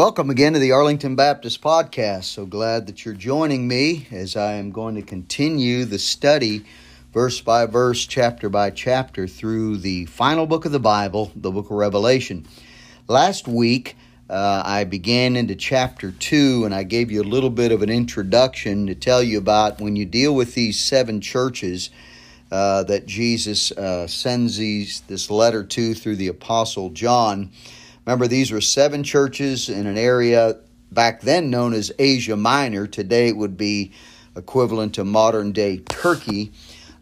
Welcome again to the Arlington Baptist Podcast. So glad that you're joining me as I am going to continue the study, verse by verse, chapter by chapter, through the final book of the Bible, the book of Revelation. Last week, uh, I began into chapter 2, and I gave you a little bit of an introduction to tell you about when you deal with these seven churches uh, that Jesus uh, sends these, this letter to through the Apostle John. Remember, these were seven churches in an area back then known as Asia Minor. Today it would be equivalent to modern day Turkey.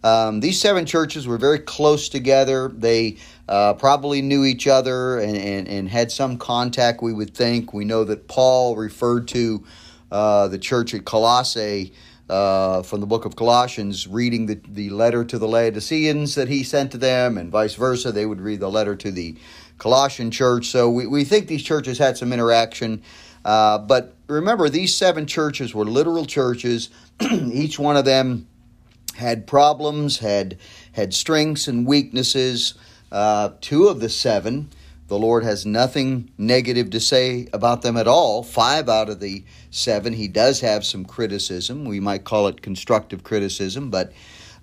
Um, these seven churches were very close together. They uh, probably knew each other and, and, and, had some contact, we would think. We know that Paul referred to uh, the church at Colossae uh, from the book of Colossians, reading the, the letter to the Laodiceans that he sent to them, and vice versa. They would read the letter to the Colossian church. So we, we think these churches had some interaction. Uh, but remember, these seven churches were literal churches. Each one of them had problems, had had strengths and weaknesses. Uh, two of the seven, the Lord has nothing negative to say about them at all. Five out of the seven, He does have some criticism. We might call it constructive criticism, but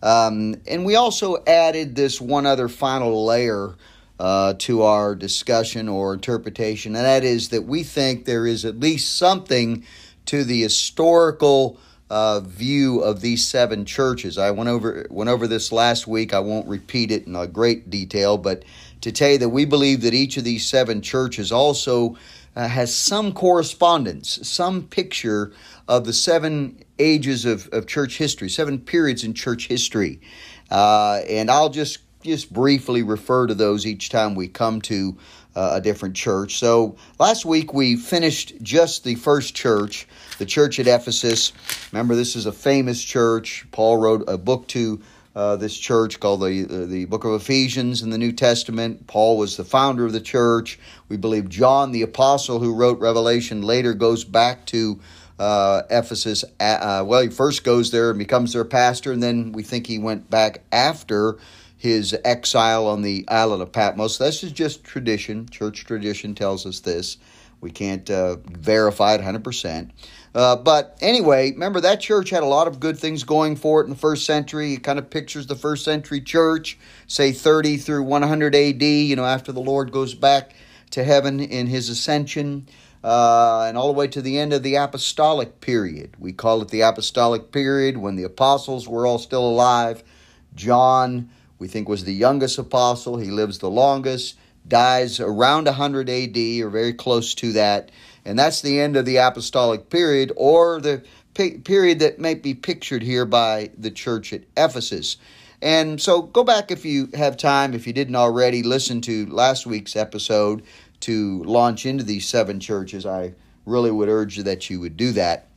um, and we also added this one other final layer uh, to our discussion or interpretation, and that is that we think there is at least something to the historical uh, view of these seven churches. I went over went over this last week. I won't repeat it in great detail, but to tell you that we believe that each of these seven churches also uh, has some correspondence, some picture of the seven ages of, of church history, seven periods in church history. Uh, and I'll just just briefly refer to those each time we come to uh, a different church. So last week we finished just the first church, the church at Ephesus. Remember, this is a famous church. Paul wrote a book to uh, this church called the uh, the Book of Ephesians in the New Testament. Paul was the founder of the church. We believe John, the apostle who wrote Revelation, later goes back to uh, Ephesus. Uh, well, he first goes there and becomes their pastor, and then we think he went back after his exile on the island of Patmos. This is just tradition. Church tradition tells us this. We can't uh, verify it 100%. Uh, but anyway, remember that church had a lot of good things going for it in the first century. It kind of pictures the first century church, say 30 through 100 AD, you know, after the Lord goes back to heaven in his ascension. Uh, and all the way to the end of the apostolic period. We call it the apostolic period when the apostles were all still alive. John we think was the youngest apostle. He lives the longest, dies around 100 AD or very close to that. And that's the end of the apostolic period or the period that might be pictured here by the church at Ephesus. And so go back if you have time, if you didn't already, listen to last week's episode to launch into these seven churches. I really would urge that you would do that.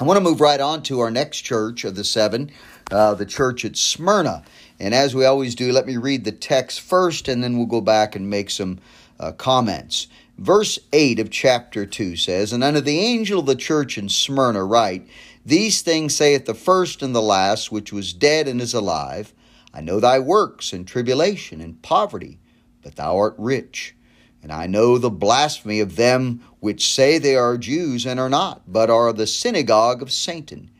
I want to move right on to our next church of the seven, uh, the church at Smyrna. And as we always do, let me read the text first and then we'll go back and make some uh, comments. Verse 8 of chapter 2 says, And unto the angel of the church in Smyrna write, These things saith the first and the last, which was dead and is alive. I know thy works and tribulation and poverty, but thou art rich. And I know the blasphemy of them which say they are Jews and are not, but are the synagogue of Satan.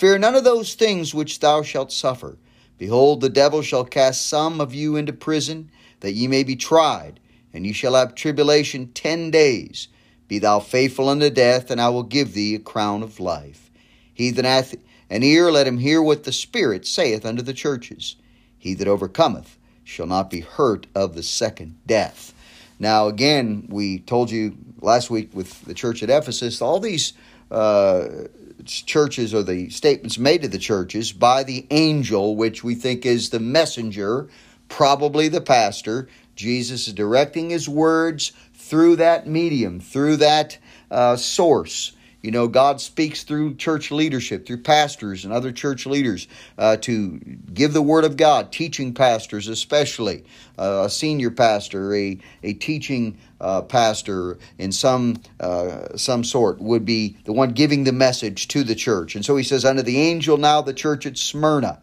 Fear none of those things which thou shalt suffer. Behold, the devil shall cast some of you into prison, that ye may be tried, and ye shall have tribulation ten days. Be thou faithful unto death, and I will give thee a crown of life. He that hath an ear, let him hear what the Spirit saith unto the churches. He that overcometh shall not be hurt of the second death. Now, again, we told you last week with the church at Ephesus, all these uh, churches or the statements made to the churches by the angel, which we think is the messenger, probably the pastor. Jesus is directing his words through that medium, through that uh, source. You know, God speaks through church leadership, through pastors and other church leaders uh, to give the Word of God, teaching pastors especially, uh, a senior pastor, a, a teaching uh, pastor in some, uh, some sort would be the one giving the message to the church. And so he says, Unto the angel now the church at Smyrna,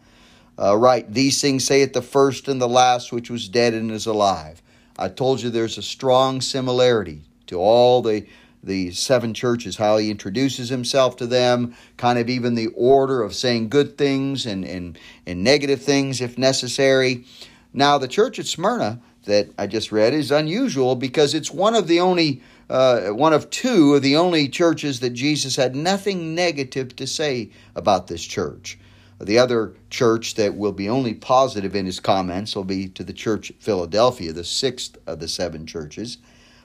uh, write, these things say it the first and the last, which was dead and is alive. I told you there's a strong similarity to all the the seven churches, how he introduces himself to them, kind of even the order of saying good things and, and, and negative things if necessary. Now, the church at Smyrna that I just read is unusual because it's one of the only, uh, one of two of the only churches that Jesus had nothing negative to say about this church. The other church that will be only positive in his comments will be to the church at Philadelphia, the sixth of the seven churches.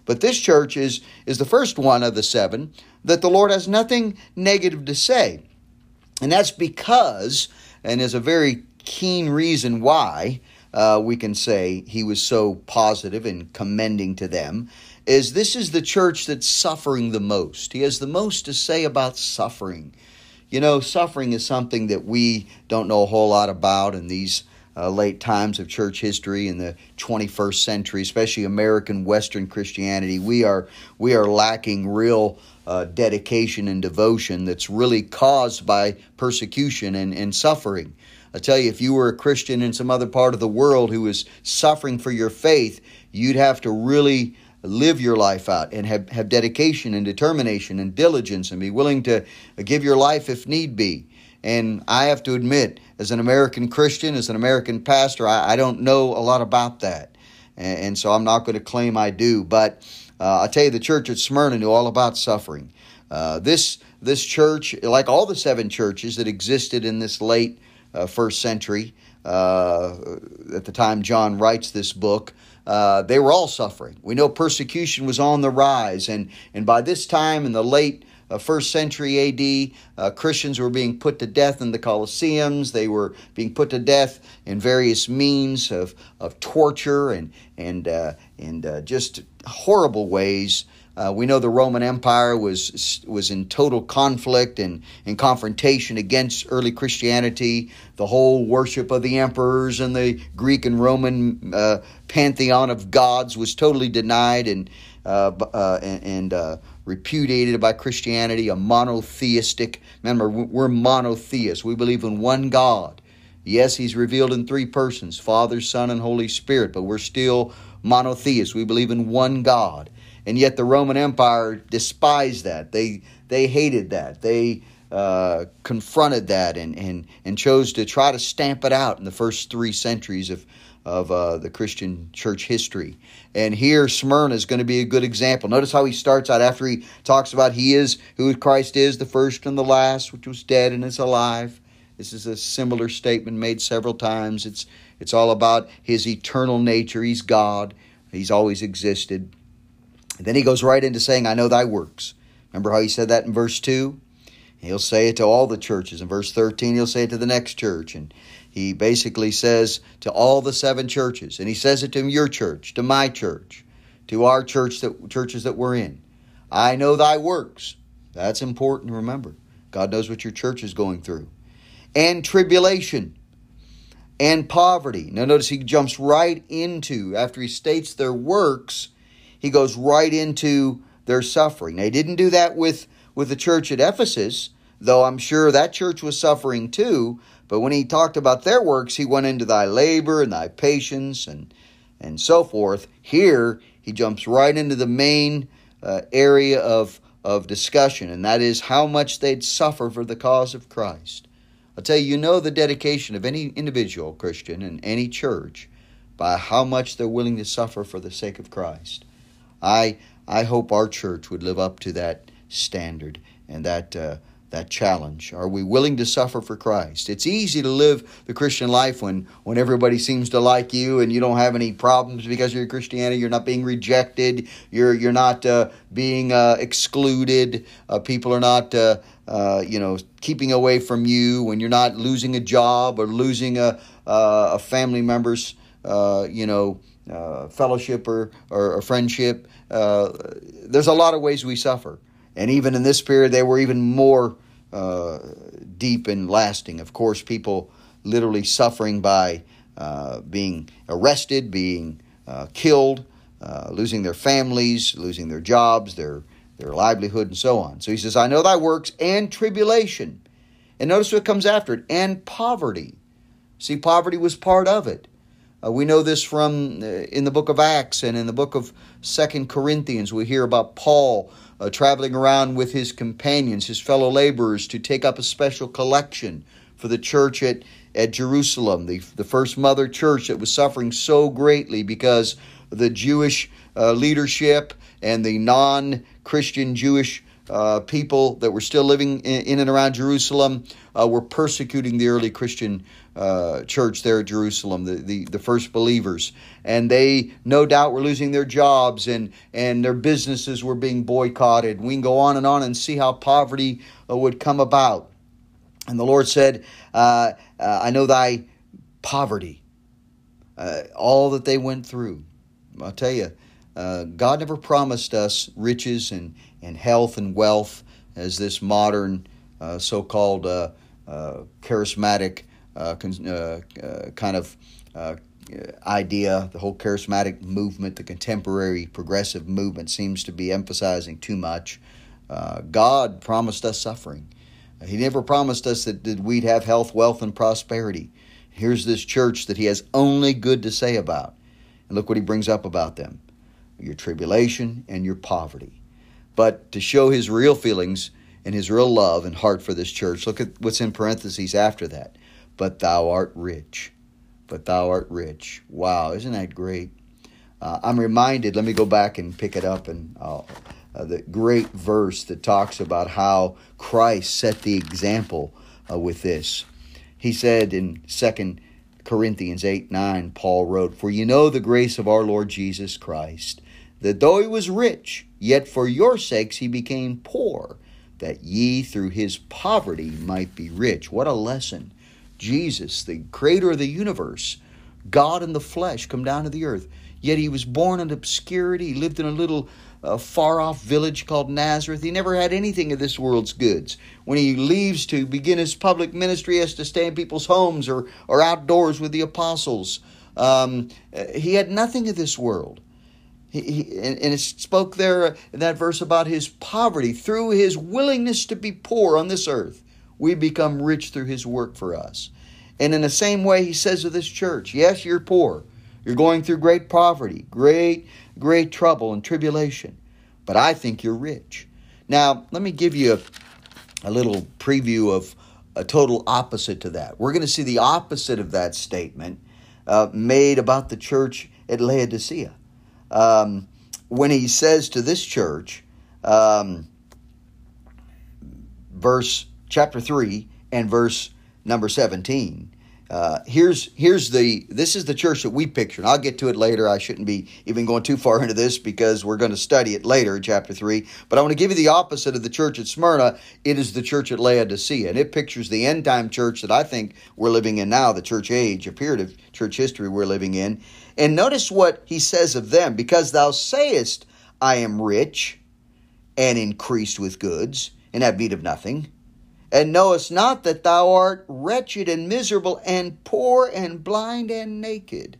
But this church is, is the first one of the seven that the Lord has nothing negative to say. And that's because, and is a very keen reason why uh, we can say he was so positive and commending to them, is this is the church that's suffering the most. He has the most to say about suffering. You know, suffering is something that we don't know a whole lot about in these uh, late times of church history in the 21st century, especially American Western Christianity, we are we are lacking real uh, dedication and devotion that's really caused by persecution and, and suffering. I tell you, if you were a Christian in some other part of the world who was suffering for your faith, you'd have to really live your life out and have, have dedication and determination and diligence and be willing to give your life if need be. And I have to admit, as an American Christian, as an American pastor, I, I don't know a lot about that. And, and, so I'm not going to claim I do. But uh, I tell you, the church at Smyrna knew all about suffering. Uh, this, this church, like all the seven churches that existed in this late uh, first century, uh, at the time John writes this book, uh, they were all suffering. We know persecution was on the rise, and, and by this time in the late uh, first century AD, uh, Christians were being put to death in the Colosseums. They were being put to death in various means of, of torture and, and, uh, and uh, just horrible ways. Uh, we know the Roman Empire was was in total conflict and, and confrontation against early Christianity. The whole worship of the emperors and the Greek and Roman uh, pantheon of gods was totally denied and and, and repudiated by Christianity. A monotheistic. Remember, we're monotheists. We believe in one God. Yes, He's revealed in three persons: Father, Son, and Holy Spirit. But we're still monotheists. We believe in one God and yet the Roman Empire despised that. They they hated that. They uh, confronted that and, and and chose to try to stamp it out in the first three centuries of of uh, the Christian church history. And here Smyrna is going to be a good example. Notice how he starts out after he talks about he is who Christ is, the first and the last, which was dead and is alive. This is a similar statement made several times. It's it's all about his eternal nature. He's God. He's always existed. And then he goes right into saying, I know thy works. Remember how he said that in verse 2? He'll say it to all the churches. In verse 13, he'll say it to the next church. And he basically says to all the seven churches, and he says it to your church, to my church, to our church that churches that we're in. I know thy works. That's important to remember. God knows what your church is going through. And tribulation and poverty. Now notice he jumps right into, after he states their works, he goes right into their suffering. Now, he didn't do that with, with the church at Ephesus, though I'm sure that church was suffering too. But when he talked about their works, he went into thy labor and thy patience and, and so forth. Here, he jumps right into the main uh, area of, of discussion, and that is how much they'd suffer for the cause of Christ. I'll tell you, you know the dedication of any individual Christian in any church by how much they're willing to suffer for the sake of Christ. I I hope our church would live up to that standard and that uh, that challenge. Are we willing to suffer for Christ? It's easy to live the Christian life when when everybody seems to like you and you don't have any problems because of your Christianity. You're not being rejected. You're you're not uh, being uh, excluded. Uh, people are not. Uh, uh, you know, keeping away from you when you're not losing a job or losing a, a family member's, you know, uh, fellowship or, or, or friendship. Uh, there's a lot of ways we suffer. And even in this period, they were even more uh, deep and lasting. Of course, people literally suffering by uh, being arrested, being uh, killed, uh, losing their families, losing their jobs, their, their livelihood, and so on. So he says, I know thy works and tribulation. And notice what comes after it and poverty. See, poverty was part of it. Uh, we know this from uh, in the book of Acts and in the book of Second Corinthians. We hear about Paul uh, traveling around with his companions, his fellow laborers, to take up a special collection for the church at, at Jerusalem, the, the first mother church that was suffering so greatly because the Jewish uh, leadership and the non Christian Jewish uh, people that were still living in, in and around Jerusalem uh, were persecuting the early Christian uh, church there at Jerusalem, the, the, the, first believers. And they, no doubt, were losing their jobs and, and their businesses were being boycotted. We can go on and on and see how poverty uh, would come about. And the Lord said, uh, uh, I know thy poverty, all that they went through. I'll tell you, God never promised us riches and, and health and wealth as this modern uh, so called uh, uh, charismatic uh, uh, kind of idea, the whole charismatic movement, the contemporary progressive movement seems to be emphasizing too much. God promised us suffering. He never promised us that, that we'd have health, wealth, and prosperity. Here's this church that he has only good to say about. And look what he brings up about them your tribulation and your poverty. But to show his real feelings and his real love and heart for this church, look at what's in parentheses after that. But thou art rich. But thou art rich. Wow, isn't that great? Uh, I'm reminded, let me go back and pick it up and uh, uh, the great verse that talks about how Christ set the example uh, with this. He said in 2 Corinthians 8 9, Paul wrote, For you know the grace of our Lord Jesus Christ that though he was rich, yet for your sakes he became poor, that ye through his poverty might be rich. What a lesson. Jesus, the creator of the universe, God in the flesh, come down to the earth. Yet he was born in obscurity. He lived in a little uh, far off village called Nazareth. He never had anything of this world's goods. When he leaves to begin his public ministry, he has to stay in people's homes or, or outdoors with the apostles. Um, he had nothing of this world. He, and, it spoke there in that verse about his poverty. Through his willingness to be poor on this earth, we become rich through his work for us. And in the same way, he says of this church, yes, you're poor. You're going through great poverty, great, great trouble and tribulation. But I think you're rich. Now, let me give you a, a little preview of a total opposite to that. We're going to see the opposite of that statement uh, made about the church at Laodicea um, when he says to this church, um, verse chapter 3 and verse number 17. Uh, here's here's the this is the church that we picture. And I'll get to it later. I shouldn't be even going too far into this because we're going to study it later in chapter three. But I want to give you the opposite of the church at Smyrna. It is the church at Laodicea, and it pictures the end time church that I think we're living in now, the church age, a period of church history we're living in. And notice what he says of them because thou sayest, I am rich and increased with goods, and have need of nothing, and knowest not that thou art wretched and miserable, and poor and blind and naked.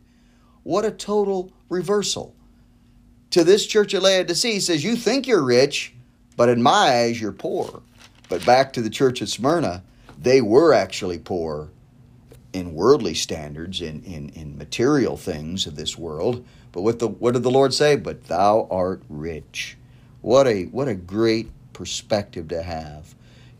What a total reversal. To this church at Laodicea, he says, You think you're rich, but in my eyes you're poor. But back to the church at Smyrna, they were actually poor in worldly standards, in, in, in material things of this world. But what the what did the Lord say? But thou art rich. What a what a great perspective to have.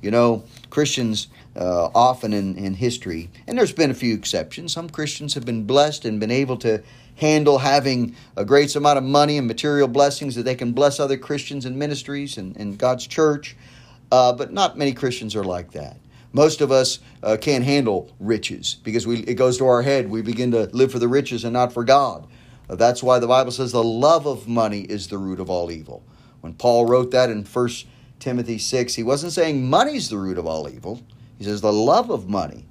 You know, Christians uh, often in, in history, and there's been a few exceptions, some Christians have been blessed and been able to handle having a great amount of money and material blessings that they can bless other Christians and ministries and, and God's church. Uh, but not many Christians are like that. Most of us uh, can't handle riches because we, it goes to our head. We begin to live for the riches and not for God. Uh, that's why the Bible says the love of money is the root of all evil. When Paul wrote that in 1 Timothy 6, he wasn't saying money's the root of all evil. He says the love of money.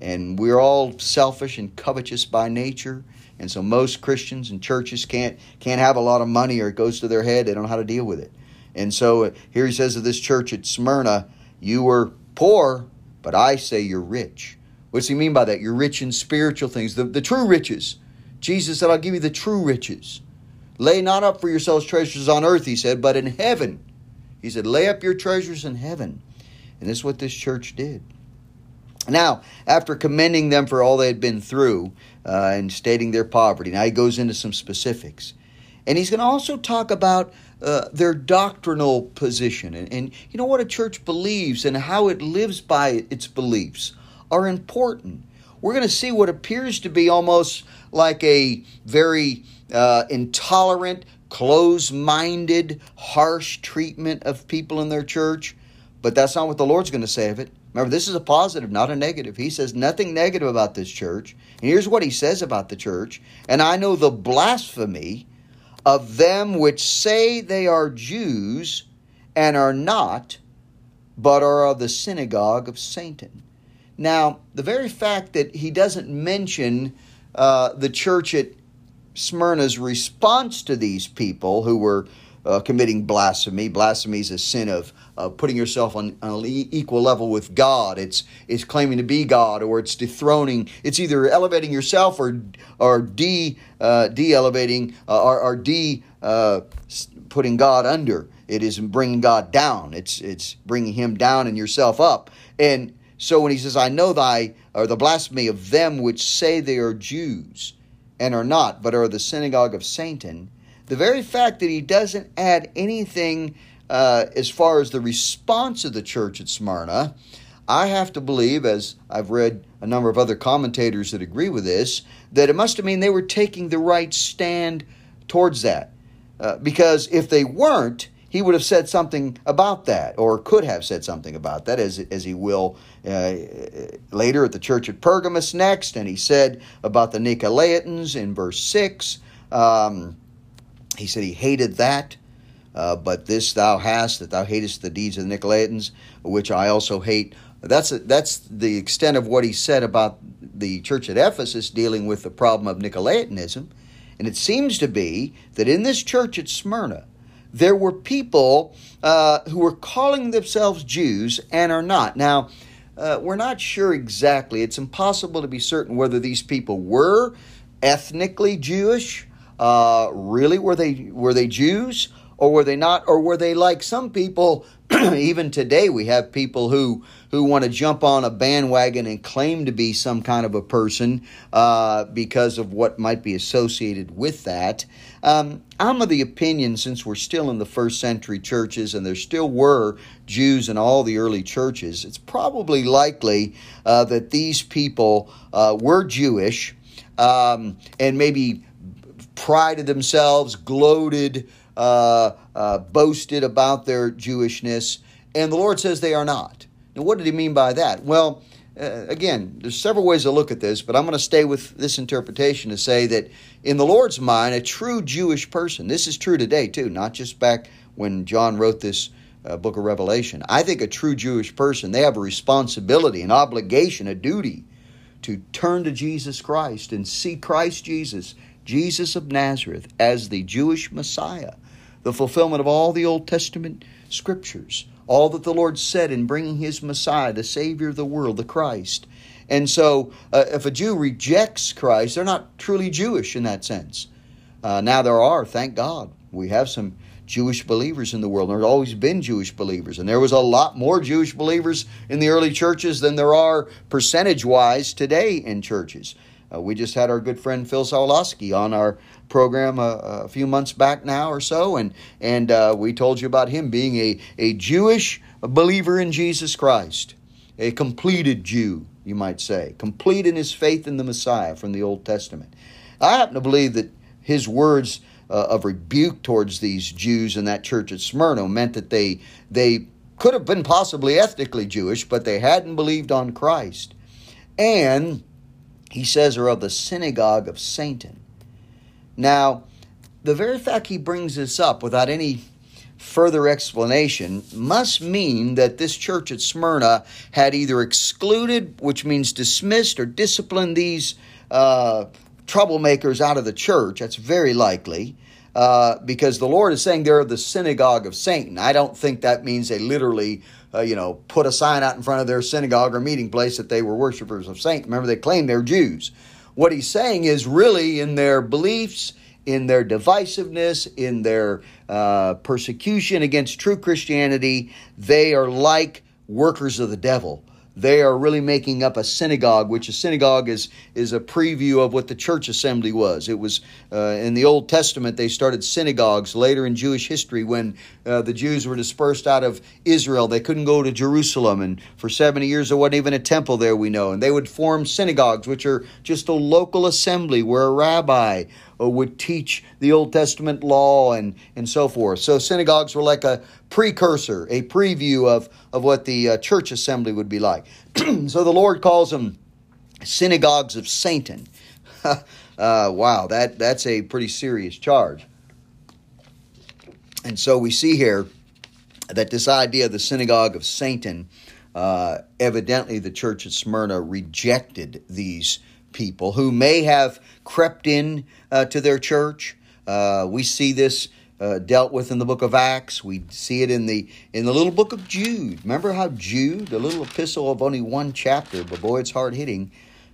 And we're all selfish and covetous by nature. And so most Christians and churches can't can't have a lot of money or it goes to their head. They don't know how to deal with it. And so uh, here he says of this church at Smyrna, you were poor, but I say you're rich. What does he mean by that? You're rich in spiritual things, the, the true riches. Jesus said, I'll give you the true riches. Lay not up for yourselves treasures on earth, he said, but in heaven. He said, lay up your treasures in heaven. And this is what this church did. Now, after commending them for all they had been through uh, and stating their poverty, now he goes into some specifics. And he's going to also talk about uh, their doctrinal position. And, and you know what a church believes and how it lives by its beliefs are important. We're going to see what appears to be almost like a very uh, intolerant, close minded, harsh treatment of people in their church. But that's not what the Lord's going to say of it. Remember, this is a positive, not a negative. He says nothing negative about this church. And here's what he says about the church. And I know the blasphemy of them which say they are Jews and are not, but are of the synagogue of Satan. Now, the very fact that he doesn't mention uh, the church at Smyrna's response to these people who were uh, committing blasphemy. Blasphemy is a sin of uh, putting yourself on, on, an equal level with God. It's it's claiming to be God, or it's dethroning. It's either elevating yourself or or de uh, de elevating uh, or, or de uh, putting God under. It is bringing God down. It's it's bringing Him down and yourself up. And so when He says, "I know thy," or the blasphemy of them which say they are Jews and are not, but are the synagogue of Satan the very fact that he doesn't add anything uh, as far as the response of the church at Smyrna, I have to believe, as I've read a number of other commentators that agree with this, that it must have mean they were taking the right stand towards that. Uh, because if they weren't, he would have said something about that, or could have said something about that, as, as he will uh, later at the church at Pergamus next. And he said about the Nicolaitans in verse 6. Um, he said he hated that, uh, but this thou hast, that thou hatest the deeds of the Nicolaitans, which I also hate. That's, a, that's the extent of what he said about the church at Ephesus dealing with the problem of Nicolaitanism. And it seems to be that in this church at Smyrna, there were people uh, who were calling themselves Jews and are not. Now, uh, we're not sure exactly. It's impossible to be certain whether these people were ethnically Jewish uh, really, were they were they Jews or were they not? Or were they like some people? even today, we have people who who want to jump on a bandwagon and claim to be some kind of a person uh, because of what might be associated with that. Um, I'm of the opinion, since we're still in the first century churches and there still were Jews in all the early churches, it's probably likely uh, that these people uh, were Jewish um, and maybe prided themselves, gloated, uh, uh, boasted about their Jewishness, and the Lord says they are not. Now, what did he mean by that? Well, uh, again, there's several ways to look at this, but I'm going to stay with this interpretation to say that in the Lord's mind, a true Jewish person, this is true today too, not just back when John wrote this uh, book of Revelation. I think a true Jewish person, they have a responsibility, an obligation, a duty to turn to Jesus Christ and see Christ Jesus Jesus of Nazareth as the Jewish Messiah, the fulfillment of all the Old Testament scriptures, all that the Lord said in bringing his Messiah, the Savior of the world, the Christ. And so, uh, if a Jew rejects Christ, they're not truly Jewish in that sense. Uh, now, there are, thank God, we have some Jewish believers in the world. There's always been Jewish believers, and there was a lot more Jewish believers in the early churches than there are percentage wise today in churches. Uh, we just had our good friend Phil Sawlowski on our program a, uh, a, few months back now or so, and and uh, we told you about him being a, a Jewish believer in Jesus Christ, a completed Jew, you might say, complete in his faith in the Messiah from the Old Testament. I happen to believe that his words uh, of rebuke towards these Jews in that church at Smyrna meant that they they could have been possibly ethnically Jewish, but they hadn't believed on Christ, and he says, are of the synagogue of Satan. Now, the very fact he brings this up without any further explanation must mean that this church at Smyrna had either excluded, which means dismissed, or disciplined these uh, troublemakers out of the church. That's very likely. Uh, because the Lord is saying they're the synagogue of Satan. I don't think that means they literally uh, you know, put a sign out in front of their synagogue or meeting place that they were worshipers of Satan. Remember, they claimed they're Jews. What he's saying is really in their beliefs, in their divisiveness, in their uh, persecution against true Christianity, they are like workers of the devil. They are really making up a synagogue, which a synagogue is, is a preview of what the church assembly was. It was uh, in the Old Testament, they started synagogues. Later in Jewish history, when uh, the Jews were dispersed out of Israel, they couldn't go to Jerusalem. And for 70 years, there wasn't even a temple there, we know. And they would form synagogues, which are just a local assembly where a rabbi would teach the Old Testament law and, and so forth. So synagogues were like a precursor, a preview of, of what the uh, church assembly would be like. so the Lord calls them synagogues of Satan. uh, wow, that, that's a pretty serious charge. And so we see here that this idea of the synagogue of Satan, uh, evidently the church at Smyrna rejected these people who may have crept in uh, to their church. Uh, we see this uh, dealt with in the book of Acts. We see it in the in the little book of Jude. Remember how Jude, the little epistle of only one chapter, but boy, it's hard hitting.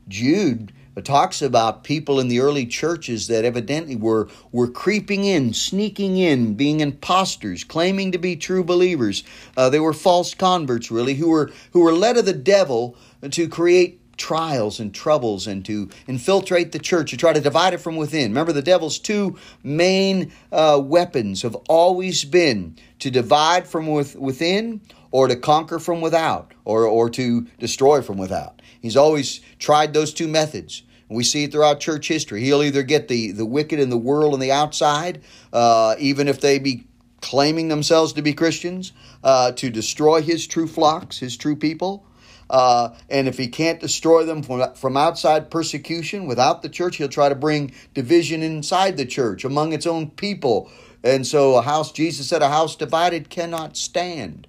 Jude talks about people in the early churches that evidently were were creeping in, sneaking in, being imposters, claiming to be true believers. Uh, they were false converts, really, who were who were led of the devil to create trials and troubles and to infiltrate the church, to try to divide it from within. Remember, the devil's two main uh, weapons have always been to divide from with, within or to conquer from without or, or to destroy from without. He's always tried those two methods. We see it throughout church history. He'll either get the, the wicked in the world on the outside, uh, even if they be claiming themselves to be Christians, uh, to destroy his true flocks, his true people, uh, and if he can't destroy them from, from outside persecution without the church, he'll try to bring division inside the church among its own people. And so, a house, Jesus said, a house divided cannot stand.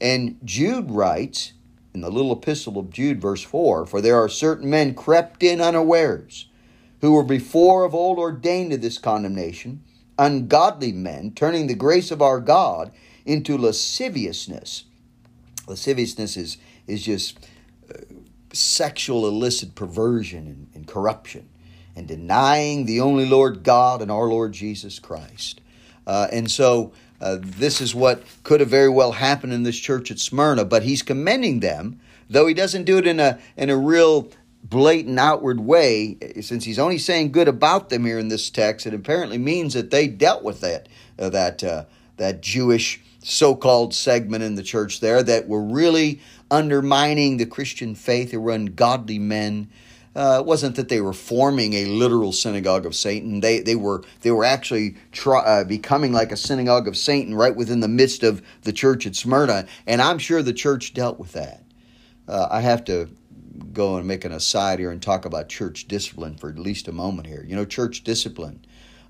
And Jude writes in the little epistle of Jude, verse 4 For there are certain men crept in unawares, who were before of old ordained to this condemnation, ungodly men, turning the grace of our God into lasciviousness. Lasciviousness is is just uh, sexual illicit perversion and, and, corruption and denying the only Lord God and our Lord Jesus Christ. Uh, and so uh, this is what could have very well happened in this church at Smyrna, but he's commending them, though he doesn't do it in a, in a real blatant outward way, since he's only saying good about them here in this text, it apparently means that they dealt with that, uh, that, uh, that Jewish so-called segment in the church there that were really undermining the Christian faith. They were ungodly men. Uh, it wasn't that they were forming a literal synagogue of Satan. They they were they were actually try, uh, becoming like a synagogue of Satan right within the midst of the church at Smyrna, and I'm sure the church dealt with that. Uh, I have to go and make an aside here and talk about church discipline for at least a moment here. You know, church discipline,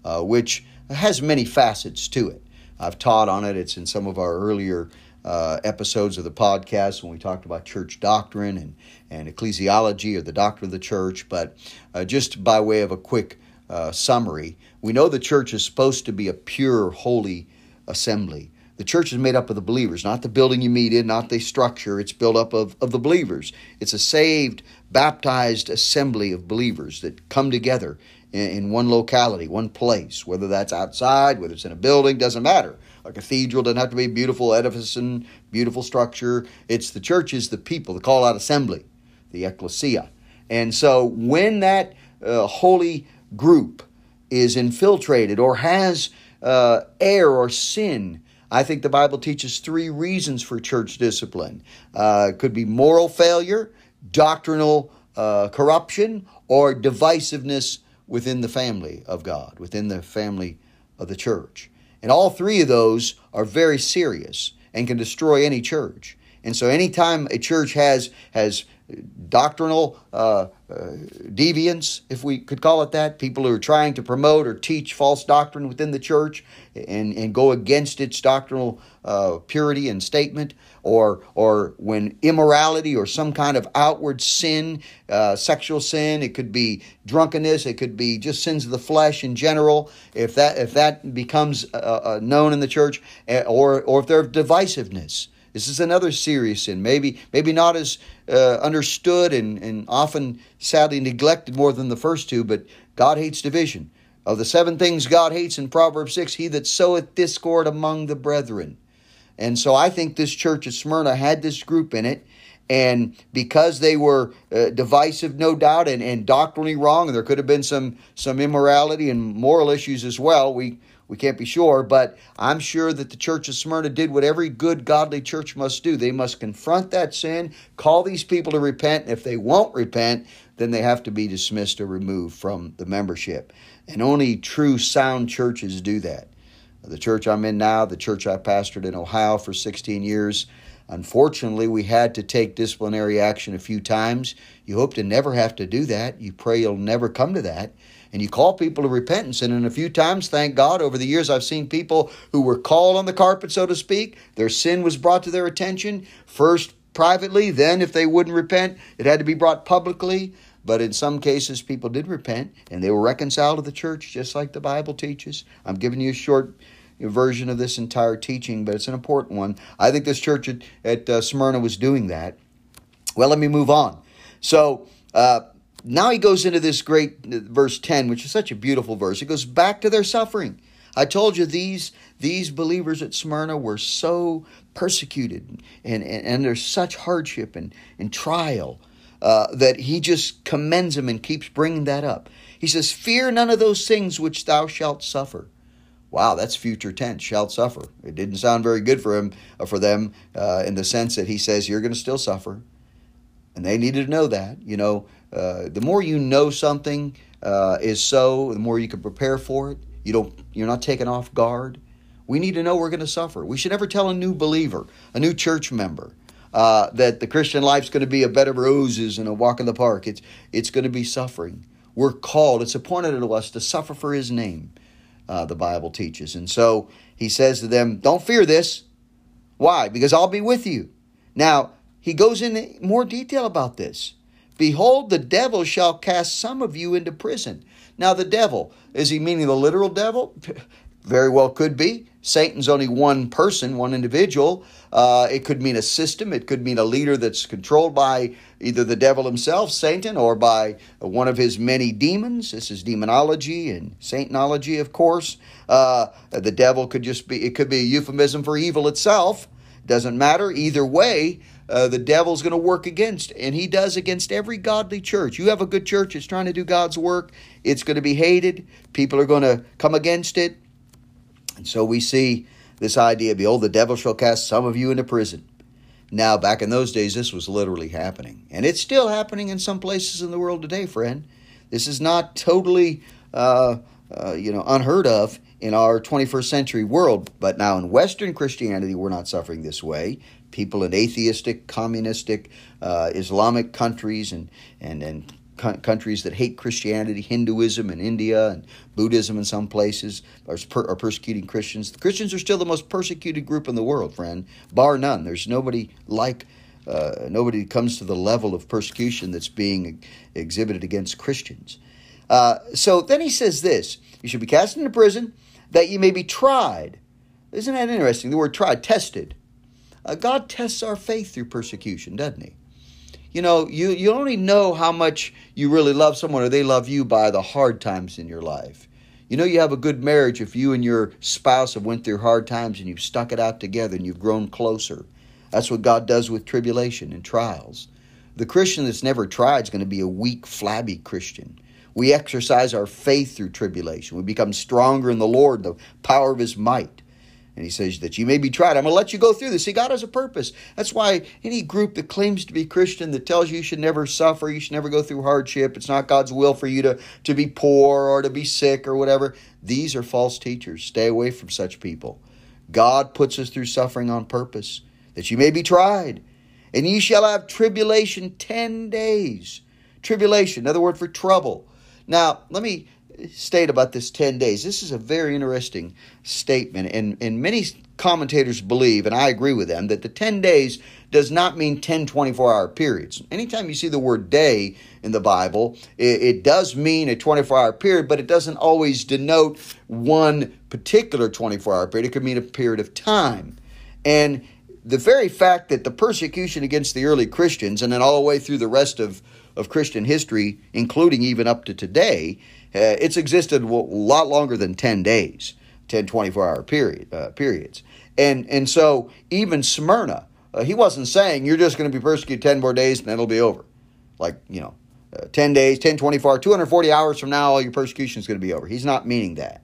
uh, which has many facets to it. I've taught on it. It's in some of our earlier uh, episodes of the podcast when we talked about church doctrine and, and ecclesiology or the doctrine of the church. But uh, just by way of a quick uh, summary, we know the church is supposed to be a pure, holy assembly. The church is made up of the believers, not the building you meet in, not the structure. It's built up of, of the believers. It's a saved, baptized assembly of believers that come together in, one locality, one place, whether that's outside, whether it's in a building, doesn't matter. A cathedral doesn't have to be a beautiful edifice and beautiful structure. It's the churches, the people, the call out assembly, the ecclesia. And so when that uh, holy group is infiltrated or has uh, error or sin, I think the Bible teaches three reasons for church discipline. Uh, it could be moral failure, doctrinal uh, corruption, or divisiveness within the family of God, within the family of the church. And all three of those are very serious and can destroy any church. And so, anytime a church has has doctrinal uh, uh, deviance, if we could call it that, people who are trying to promote or teach false doctrine within the church and, and go against its doctrinal uh, purity and statement, or or when immorality or some kind of outward sin, uh, sexual sin, it could be drunkenness, it could be just sins of the flesh in general. If that if that becomes uh, uh, known in the church, eh, or or if there's divisiveness. This is another serious sin, maybe maybe not as uh, understood and, and often sadly neglected more than the first two, but God hates division. Of the seven things God hates in Proverbs 6, he that soweth discord among the brethren. And so I think this church at Smyrna had this group in it, And because they were uh, divisive, no doubt, and, and doctrinally wrong, and there could have been some, some immorality and moral issues as well, we, we can't be sure, but I'm sure that the church of Smyrna did what every good, godly church must do. They must confront that sin, call these people to repent, and if they won't repent, then they have to be dismissed or removed from the membership. And only true, sound churches do that. The church I'm in now, the church I pastored in Ohio for 16 years, unfortunately, we had to take disciplinary action a few times. You hope to never have to do that. You pray you'll never come to that. And you call people to repentance. And in a few times, thank God, over the years, I've seen people who were called on the carpet, so to speak. Their sin was brought to their attention, first privately, then, if they wouldn't repent, it had to be brought publicly. But in some cases, people did repent and they were reconciled to the church, just like the Bible teaches. I'm giving you a short version of this entire teaching, but it's an important one. I think this church at, at uh, Smyrna was doing that. Well, let me move on. So uh, now he goes into this great uh, verse 10, which is such a beautiful verse. It goes back to their suffering. I told you these these believers at Smyrna were so persecuted and, and, and there's such hardship and, and trial uh, that he just commends them and keeps bringing that up. He says, Fear none of those things which thou shalt suffer. Wow, that's future tense, shall suffer. It didn't sound very good for him, uh, for them, uh, in the sense that he says you're going to still suffer, and they needed to know that. You know, uh, the more you know something uh, is so, the more you can prepare for it. You don't, you're not taken off guard. We need to know we're going to suffer. We should never tell a new believer, a new church member, uh, that the Christian life's going to be a bed of roses and a walk in the park. It's it's going to be suffering. We're called. It's appointed to us to suffer for His name. Uh, the Bible teaches, and so He says to them, "Don't fear this. Why? Because I'll be with you." Now He goes into more detail about this. Behold, the devil shall cast some of you into prison. Now, the devil, is he meaning the literal devil? Very well could be. Satan's only one person, one individual. Uh, it could mean a system. It could mean a leader that's controlled by either the devil himself, Satan, or by one of his many demons. This is demonology and Satanology, of course. Uh, the devil could just be, it could be a euphemism for evil itself. Doesn't matter. Either way, uh, the devil's going to work against, and he does against every godly church. You have a good church that's trying to do God's work, it's going to be hated. People are going to come against it. And so we see this idea behold, the devil shall cast some of you into prison. Now, back in those days, this was literally happening. And it's still happening in some places in the world today, friend. This is not totally, uh, uh, you know, unheard of in our 21st century world. But now in Western Christianity, we're not suffering this way. People in atheistic, communistic, uh, Islamic countries and, and, and countries that hate Christianity, Hinduism in India and Buddhism in some places are, per- are persecuting Christians. The Christians are still the most persecuted group in the world, friend, bar none. There's nobody like uh, nobody comes to the level of persecution that's being exhibited against Christians. Uh, so then he says this: You should be cast into prison that you may be tried. Isn't that interesting? The word tried, tested. Uh, God tests our faith through persecution, doesn't He? You know, you, you only know how much you really love someone or they love you by the hard times in your life. You know you have a good marriage if you and your spouse have went through hard times and you've stuck it out together and you've grown closer. That's what God does with tribulation and trials. The Christian that's never tried is going to be a weak, flabby Christian. We exercise our faith through tribulation. We become stronger in the Lord, the power of His might. And he says that you may be tried. I'm going to let you go through this. See, God has a purpose. That's why any group that claims to be Christian that tells you you should never suffer, you should never go through hardship, it's not God's will for you to, to be poor or to be sick or whatever, these are false teachers. Stay away from such people. God puts us through suffering on purpose, that you may be tried. And ye shall have tribulation 10 days. Tribulation, another word for trouble. Now, let me state about this 10 days. This is a very interesting statement, and, and many commentators believe, and I agree with them, that the 10 days does not mean 10 24 hour periods. Anytime you see the word day in the Bible, it, it does mean a 24 hour period, but it doesn't always denote one particular 24 hour period. It could mean a period of time. And the very fact that the persecution against the early Christians, and then all the way through the rest of, of Christian history, including even up to today, uh, it's existed a lot longer than 10 days, 10, 24 hour period, uh, periods. And, and so even Smyrna, uh, he wasn't saying you're just going to be persecuted 10 more days and then it'll be over. Like, you know, uh, 10 days, 10, 24, 240 hours from now, all your persecution is going to be over. He's not meaning that.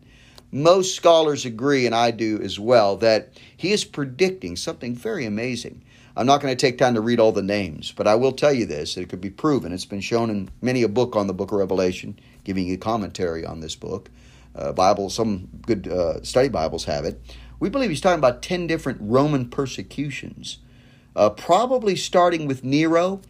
Most scholars agree, and I do as well, that he is predicting something very amazing. I'm not going to take time to read all the names, but I will tell you this: it could be proven. It's been shown in many a book on the Book of Revelation, giving you commentary on this book. Uh, Bible, some good uh, study Bibles have it. We believe he's talking about ten different Roman persecutions, uh, probably starting with Nero.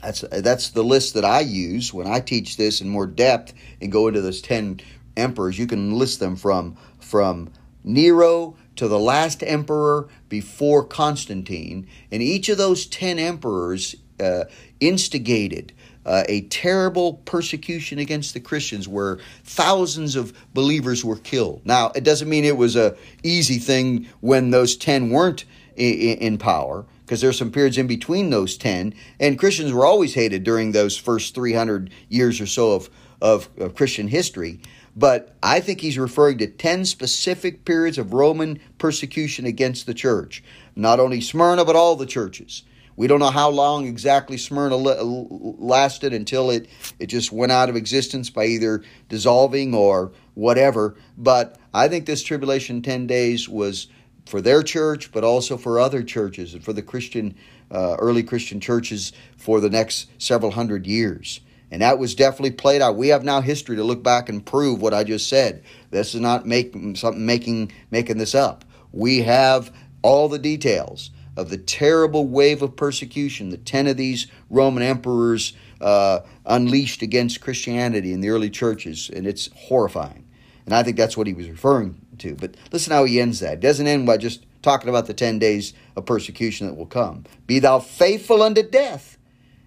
That's that's the list that I use when I teach this in more depth and go into those ten emperors. You can list them from from Nero to the last emperor before Constantine, and each of those ten emperors uh, instigated uh, a terrible persecution against the Christians where thousands of believers were killed. Now, it doesn't mean it was a easy thing when those 10 weren't in, in power because there's some periods in between those 10 and Christians were always hated during those first 300 years or so of, of, of Christian history. But I think he's referring to 10 specific periods of Roman persecution against the church. Not only Smyrna, but all the churches. We don't know how long exactly Smyrna lasted until it, it just went out of existence by either dissolving or whatever. But I think this tribulation 10 days was for their church, but also for other churches and for the Christian, uh, early Christian churches for the next several hundred years. And that was definitely played out. We have now history to look back and prove what I just said. This is not make, something making making this up. We have all the details of the terrible wave of persecution that ten of these Roman emperors uh, unleashed against Christianity in the early churches, and it's horrifying. And I think that's what he was referring to. But listen how he ends that. It doesn't end by just talking about the ten days of persecution that will come. Be thou faithful unto death,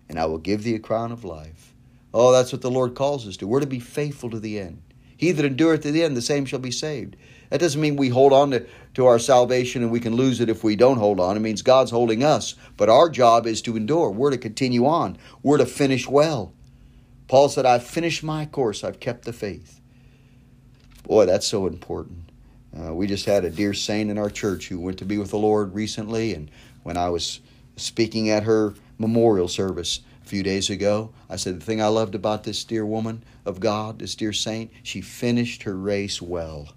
and I will give thee a crown of life. Oh, that's what the Lord calls us to. We're to be faithful to the end. He that endureth to the end, the same shall be saved. That doesn't mean we hold on to, to our salvation and we can lose it if we don't hold on. It means God's holding us. But our job is to endure. We're to continue on. We're to finish well. Paul said, I've finished my course. I've kept the faith. Boy, that's so important. Uh, we just had a dear saint in our church who went to be with the Lord recently. And when I was speaking at her memorial service, few days ago. I said, The thing I loved about this dear woman of God, this dear saint, she finished her race well.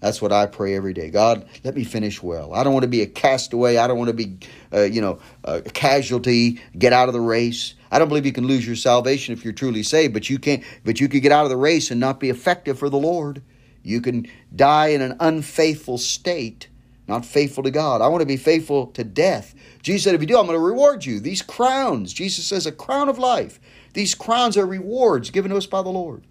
That's what I pray every day. God, let me finish well. I don't want to be a castaway. I don't want to be, uh, you know, a casualty. Get out of the race. I don't believe you can lose your salvation if you're truly saved, but you can't. But you could get out of the race and not be effective for the Lord. You can die in an unfaithful state, not faithful to God. I want to be faithful to death. Jesus said, If you do, I'm going to reward you. These crowns, Jesus says, a crown of life. These crowns are rewards given to us by the Lord.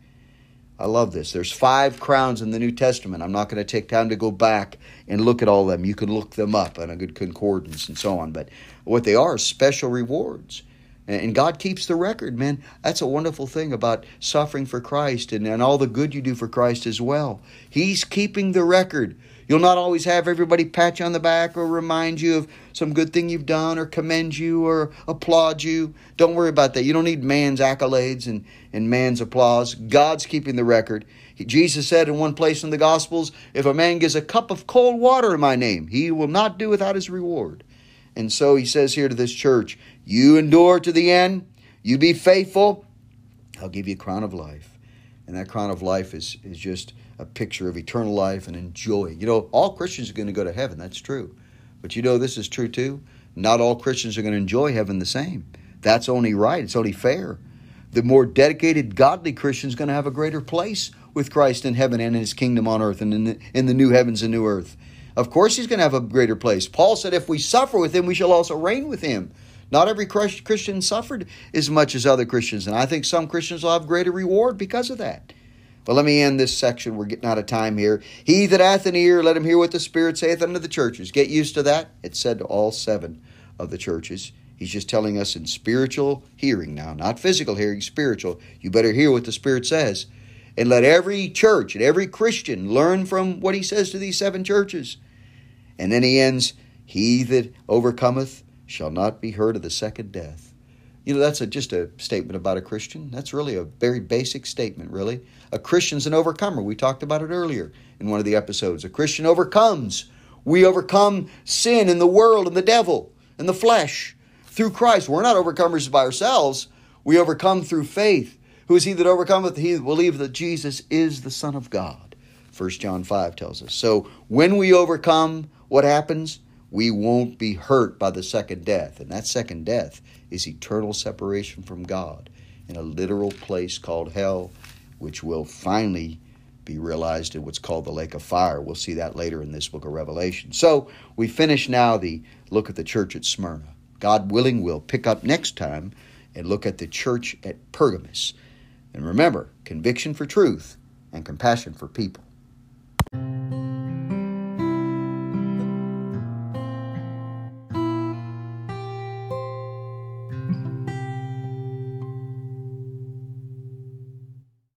I love this. There's five crowns in the New Testament. I'm not going to take time to go back and look at all of them. You can look them up in a good concordance and so on. But what they are is special rewards. And God keeps the record, man. That's a wonderful thing about suffering for Christ and, and all the good you do for Christ as well. He's keeping the record. You'll not always have everybody pat you on the back or remind you of some good thing you've done or commend you or applaud you. Don't worry about that. You don't need man's accolades and, and man's applause. God's keeping the record. Jesus said in one place in the Gospels, If a man gives a cup of cold water in my name, he will not do without his reward. And so he says here to this church, You endure to the end, you be faithful, I'll give you a crown of life. And that crown of life is, is just a picture of eternal life and enjoy. You know, all Christians are going to go to heaven. That's true. But you know, this is true too. Not all Christians are going to enjoy heaven the same. That's only right. It's only fair. The more dedicated, godly Christian is going to have a greater place with Christ in heaven and in his kingdom on earth and in the, in the new heavens and new earth. Of course, he's going to have a greater place. Paul said, if we suffer with him, we shall also reign with him. Not every Christian suffered as much as other Christians, and I think some Christians will have greater reward because of that. But let me end this section. We're getting out of time here. He that hath an ear, let him hear what the Spirit saith unto the churches. Get used to that. It's said to all seven of the churches. He's just telling us in spiritual hearing now, not physical hearing, spiritual. You better hear what the Spirit says. And let every church and every Christian learn from what he says to these seven churches. And then he ends, He that overcometh shall not be heard of the second death. You know, that's a, just a statement about a Christian. That's really a very basic statement, really. A Christian's an overcomer. We talked about it earlier in one of the episodes. A Christian overcomes. We overcome sin and the world and the devil. and the flesh through Christ. We're not overcomers by ourselves. We overcome through faith. Who is he that overcometh? He that believeth that Jesus is the Son of God. 1 John 5 tells us. So when we overcome, what happens? We won't be hurt by the second death. And that second death is eternal separation from God in a literal place called hell, which will finally be realized in what's called the lake of fire. We'll see that later in this book of Revelation. So we finish now the look at the church at Smyrna. God willing, we'll pick up next time and look at the church at Pergamus. And remember, conviction for truth and compassion for people.